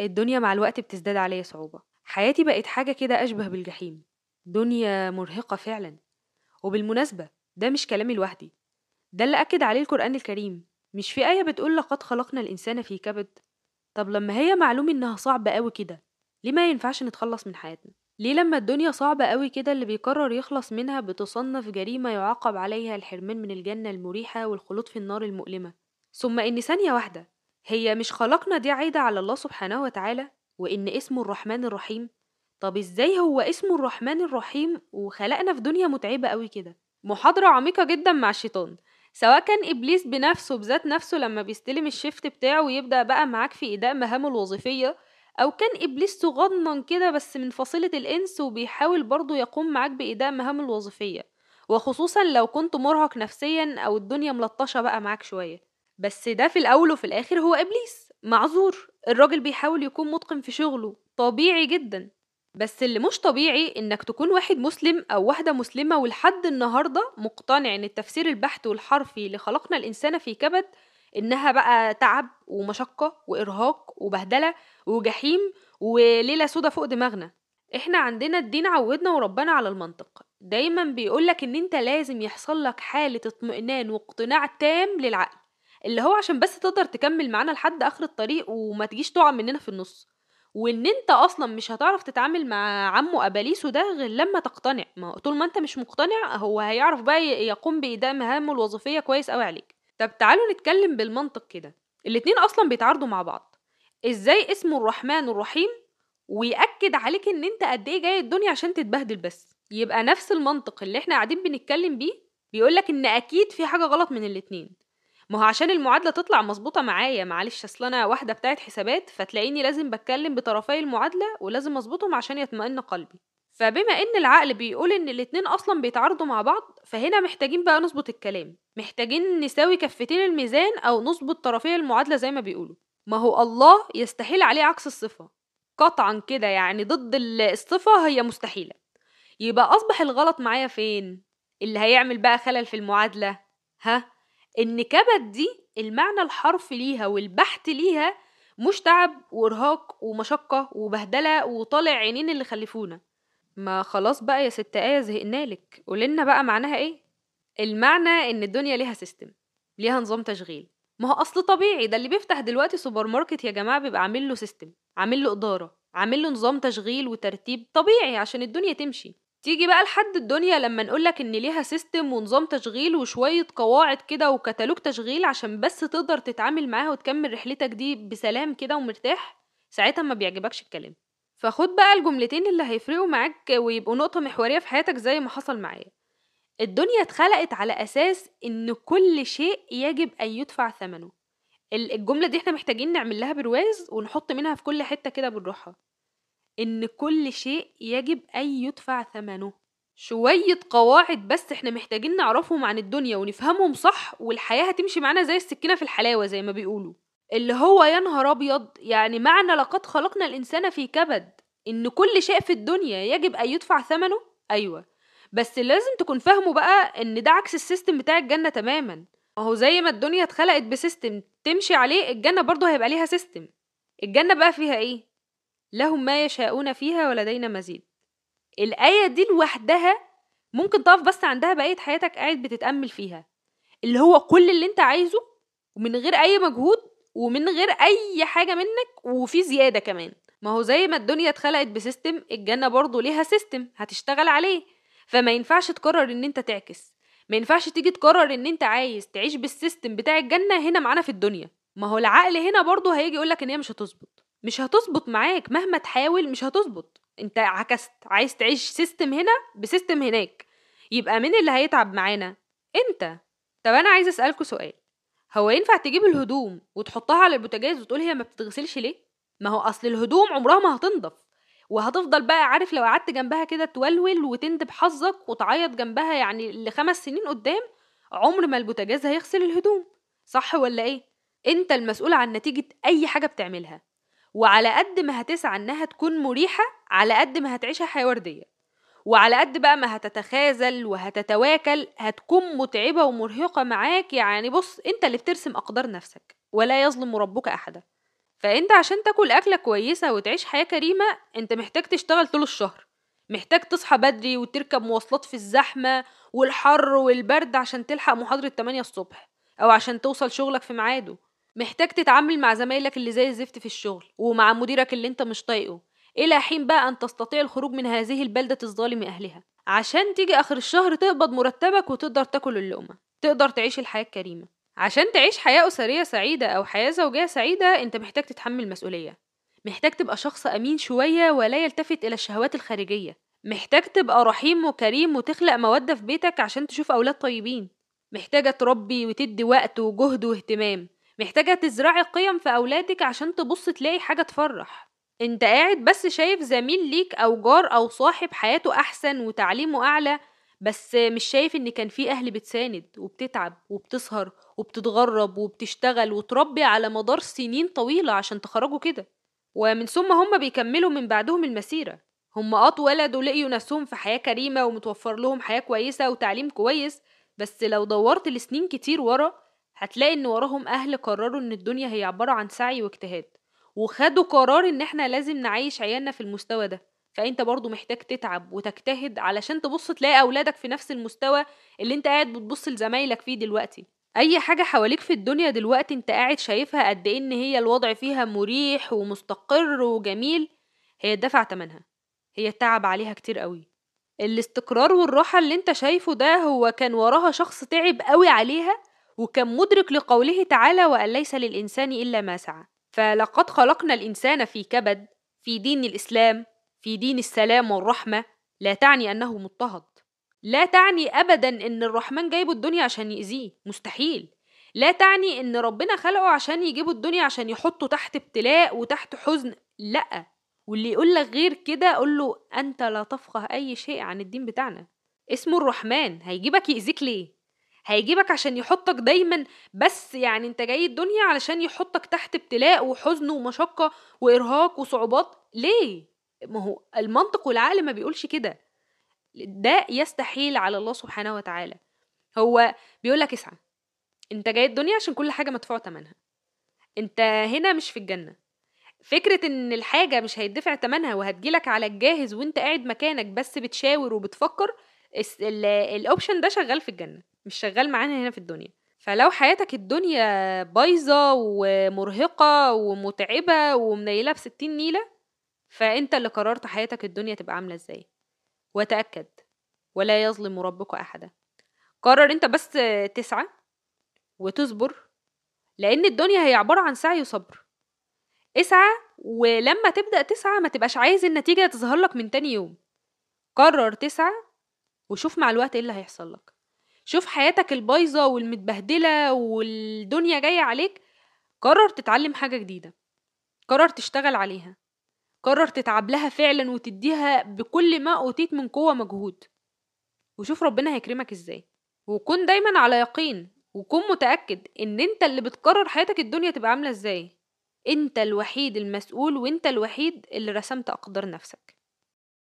الدنيا مع الوقت بتزداد عليا صعوبة. حياتي بقت حاجة كده أشبه بالجحيم. دنيا مرهقة فعلا. وبالمناسبة ده مش كلامي لوحدي. ده اللي أكد عليه القرآن الكريم. مش في آية بتقول لقد خلقنا الإنسان في كبد؟ طب لما هي معلوم إنها صعبة قوي كده ليه ما ينفعش نتخلص من حياتنا؟ ليه لما الدنيا صعبة قوي كده اللي بيقرر يخلص منها بتصنف جريمة يعاقب عليها الحرمان من الجنة المريحة والخلود في النار المؤلمة؟ ثم إن ثانية واحدة هي مش خلقنا دي عايدة على الله سبحانه وتعالى؟ وإن اسمه الرحمن الرحيم؟ طب إزاي هو اسمه الرحمن الرحيم وخلقنا في دنيا متعبة قوي كده؟ محاضرة عميقة جدا مع الشيطان. سواء كان إبليس بنفسه بذات نفسه لما بيستلم الشيفت بتاعه ويبدأ بقى معاك في إداء مهامه الوظيفية أو كان إبليس صغنن كده بس من فصيلة الإنس وبيحاول برضه يقوم معاك بإداء مهامه الوظيفية. وخصوصا لو كنت مرهق نفسيا أو الدنيا ملطشة بقى معاك شوية. بس ده في الأول وفي الآخر هو إبليس. معذور. الراجل بيحاول يكون متقن في شغله. طبيعي جدا. بس اللي مش طبيعي إنك تكون واحد مسلم أو واحدة مسلمة ولحد النهاردة مقتنع إن التفسير البحت والحرفي لخلقنا الإنسان في كبد إنها بقى تعب ومشقة وإرهاق وبهدلة وجحيم وليلة سودا فوق دماغنا. إحنا عندنا الدين عودنا وربنا على المنطق. دايما بيقولك إن أنت لازم يحصل لك حالة اطمئنان واقتناع تام للعقل. اللي هو عشان بس تقدر تكمل معانا لحد آخر الطريق وما تجيش تقع مننا في النص. وإن أنت أصلا مش هتعرف تتعامل مع عمه اباليسو ده غير لما تقتنع. ما طول ما أنت مش مقتنع هو هيعرف بقى يقوم باداء مهامه الوظيفية كويس قوي عليك. طب تعالوا نتكلم بالمنطق كده. الاتنين أصلا بيتعارضوا مع بعض. إزاي اسمه الرحمن الرحيم ويأكد عليك إن أنت قد إيه جاي الدنيا عشان تتبهدل بس؟ يبقى نفس المنطق اللي إحنا قاعدين بنتكلم بيه بيقولك إن أكيد في حاجة غلط من الاتنين. ما هو عشان المعادلة تطلع مظبوطة معايا معلش أصل أنا واحدة بتاعت حسابات فتلاقيني لازم بتكلم بطرفي المعادلة ولازم أظبطهم عشان يطمئن قلبي. فبما إن العقل بيقول إن الاتنين أصلا بيتعارضوا مع بعض فهنا محتاجين بقى نظبط الكلام. محتاجين نساوي كفتين الميزان أو نظبط طرفي المعادلة زي ما بيقولوا. ما هو الله يستحيل عليه عكس الصفة. قطعا كده يعني ضد الصفة هي مستحيلة. يبقى أصبح الغلط معايا فين؟ اللي هيعمل بقى خلل في المعادلة؟ ها؟ إن كبد دي المعنى الحرفي ليها والبحت ليها مش تعب وإرهاق ومشقة وبهدلة وطالع عينين اللي خلفونا. ما خلاص بقى يا ست آية زهقنالك قولنا بقى معناها إيه؟ المعنى إن الدنيا ليها سيستم ليها نظام تشغيل. ما هو أصل طبيعي ده اللي بيفتح دلوقتي سوبر ماركت يا جماعة بيبقى عامل له system عامل له إدارة عامل له نظام تشغيل وترتيب طبيعي عشان الدنيا تمشي. تيجي بقى لحد الدنيا لما نقولك إن ليها system ونظام تشغيل وشوية قواعد كده وكتالوج تشغيل عشان بس تقدر تتعامل معاها وتكمل رحلتك دي بسلام كده ومرتاح ساعتها ما بيعجبكش الكلام. فخد بقى الجملتين اللي هيفرقوا معاك ويبقوا نقطة محورية في حياتك زي ما حصل معايا. الدنيا اتخلقت على أساس إن كل شيء يجب أن يدفع ثمنه. الجملة دي إحنا محتاجين نعمل لها برواز ونحط منها في كل حتة كده بنروحها إن كل شيء يجب أن يدفع ثمنه. شوية قواعد بس إحنا محتاجين نعرفهم عن الدنيا ونفهمهم صح والحياة هتمشي معانا زي السكينة في الحلاوة زي ما بيقولوا. اللي هو يا نهار أبيض يعني معنى لقد خلقنا الإنسان في كبد. إن كل شيء في الدنيا يجب أن يدفع ثمنه؟ أيوة. بس لازم تكون فاهمه بقى إن ده عكس ال system بتاع الجنة تماما. ما هو زي ما الدنيا اتخلقت ب system تمشي عليه الجنة برضه هيبقى ليها system. الجنة بقى فيها إيه؟ لهم ما يشاءون فيها ولدينا مزيد. الآية دي لوحدها ممكن تقف بس عندها بقية حياتك قاعد بتتأمل فيها. اللي هو كل اللي انت عايزه ومن غير أي مجهود ومن غير أي حاجة منك وفي زيادة كمان. ما هو زي ما الدنيا اتخلقت ب system الجنة برضه ليها system هتشتغل عليه. فما ينفعش تقرر إن انت تعكس. ما ينفعش تيجي تقرر إن انت عايز تعيش بال system بتاع الجنة هنا معانا في الدنيا. ما هو العقل هنا برضه هيجي يقولك إن هي مش هتظبط. مش هتظبط معاك مهما تحاول مش هتظبط. انت عكست عايز تعيش system هنا ب system هناك. يبقى مين اللي هيتعب معانا؟ انت. طب أنا عايز أسألكوا سؤال. هو ينفع تجيب الهدوم وتحطها على البوتاجاز وتقول هي ما بتتغسلش ليه؟ ما هو أصل الهدوم عمرها ما هتنضف. وهتفضل بقى عارف لو قعدت جنبها كده تولول وتندب حظك وتعيط جنبها يعني لخمس سنين قدام عمر ما البوتاجاز هيغسل الهدوم. صح ولا إيه؟ انت المسؤول عن نتيجة أي حاجة بتعملها. وعلى قد ما هتسعى إنها تكون مريحة على قد ما هتعيشها حياة وردية. وعلى قد بقى ما هتتخاذل وهتتواكل هتكون متعبة ومرهقة معاك. يعني بص أنت اللي بترسم أقدار نفسك ولا يظلم ربك أحدا. فأنت عشان تاكل أكلة كويسة وتعيش حياة كريمة أنت محتاج تشتغل طول الشهر. محتاج تصحى بدري وتركب مواصلات في الزحمة والحر والبرد عشان تلحق محاضرة 8 الصبح أو عشان توصل شغلك في ميعاده. محتاج تتعامل مع زمايلك اللي زي الزفت في الشغل ومع مديرك اللي انت مش طايقه. إلى حين بقى أن تستطيع الخروج من هذه البلدة الظالم أهلها. عشان تيجي آخر الشهر تقبض مرتبك وتقدر تاكل اللقمة. تقدر تعيش الحياة الكريمة. عشان تعيش حياة أسرية سعيدة أو حياة زوجية سعيدة أنت محتاج تتحمل مسؤولية. محتاج تبقى شخص أمين شوية ولا يلتفت إلى الشهوات الخارجية. محتاج تبقى رحيم وكريم وتخلق مودة في بيتك عشان تشوف أولاد طيبين. محتاجة تربي وتدي وقت وجهد واهتمام. محتاجة تزرعي قيم في أولادك عشان تبص تلاقي حاجة تفرح. انت قاعد بس شايف زميل ليك أو جار أو صاحب حياته أحسن وتعليمه أعلى بس مش شايف إن كان في أهل بتساند وبتتعب وبتسهر وبتتغرب وبتشتغل وتربي على مدار سنين طويلة عشان تخرجوا كده. ومن ثم هم بيكملوا من بعدهم المسيرة. هم آه اتولدوا لقيوا نفسهم في حياة كريمة ومتوفر لهم حياة كويسة وتعليم كويس بس لو دورت لسنين كتير ورا هتلاقي إن وراهم أهل قرروا إن الدنيا هي عبارة عن سعي واجتهاد وخدوا قرار إن إحنا لازم نعيش عيالنا في المستوى ده. فأنت برضو محتاج تتعب وتجتهد علشان تبص تلاقي أولادك في نفس المستوى اللي أنت قاعد بتبص لزمايلك فيه دلوقتي. أي حاجة حواليك في الدنيا دلوقتي أنت قاعد شايفها قد إيه إن هي الوضع فيها مريح ومستقر وجميل هي دفع تمنها. هي تعب عليها كتير قوي. الاستقرار والراحة اللي أنت شايفه ده هو كان وراها شخص تعب قوي عليها وكان مدرك لقوله تعالى وأن ليس للإنسان إلا ما سعى. فلقد خلقنا الإنسان في كبد في دين الإسلام في دين السلام والرحمة. لا تعني أنه مضطهد. لا تعني أبدا إن الرحمن جايبه الدنيا عشان يأذيه. مستحيل. لا تعني إن ربنا خلقه عشان يجيبه الدنيا عشان يحطه تحت ابتلاء وتحت حزن. لأ. واللي يقول لك غير كده قول له أنت لا تفقه أي شيء عن الدين بتاعنا. اسمه الرحمن. هيجيبك يأذيك ليه؟ هيجيبك عشان يحطك دايما بس يعني أنت جاي الدنيا علشان يحطك تحت ابتلاء وحزن ومشقة وإرهاق وصعوبات. ليه؟ ما هو المنطق والعقل ما بيقولش كده. ده يستحيل على الله سبحانه وتعالى. هو بيقول لك اسعى أنت جاي الدنيا عشان كل حاجة مدفوع ثمنها أنت هنا مش في الجنة. فكرة إن الحاجة مش هيدفع ثمنها وهتجيلك على الجاهز وأنت قاعد مكانك بس بتشاور وبتفكر الاوبشن ده شغال في الجنة. مش شغال معانا هنا في الدنيا. فلو حياتك الدنيا بايظة ومرهقة ومتعبة ومنيلة بستين نيلة فأنت اللي قررت حياتك الدنيا تبقى عاملة إزاي. وتاكد ولا يظلم ربك أحدا. قرر أنت بس تسعى وتصبر لأن الدنيا هي عبارة عن سعي وصبر. اسعى ولما تبدأ تسعى ما تبقاش عايز النتيجة تظهر لك من تاني يوم. قرر تسعى وشوف مع الوقت إيه اللي هيحصل لك. شوف حياتك البايظة والمتبهدلة والدنيا جاية عليك قرر تتعلم حاجة جديدة. قرر تشتغل عليها. قرر تتعب لها فعلا وتديها بكل ما أوتيت من قوة مجهود. وشوف ربنا هيكرمك إزاي. وكن دايما على يقين وكن متأكد إن أنت اللي بتقرر حياتك الدنيا تبقى عاملة إزاي. أنت الوحيد المسؤول وأنت الوحيد اللي رسمت أقدار نفسك.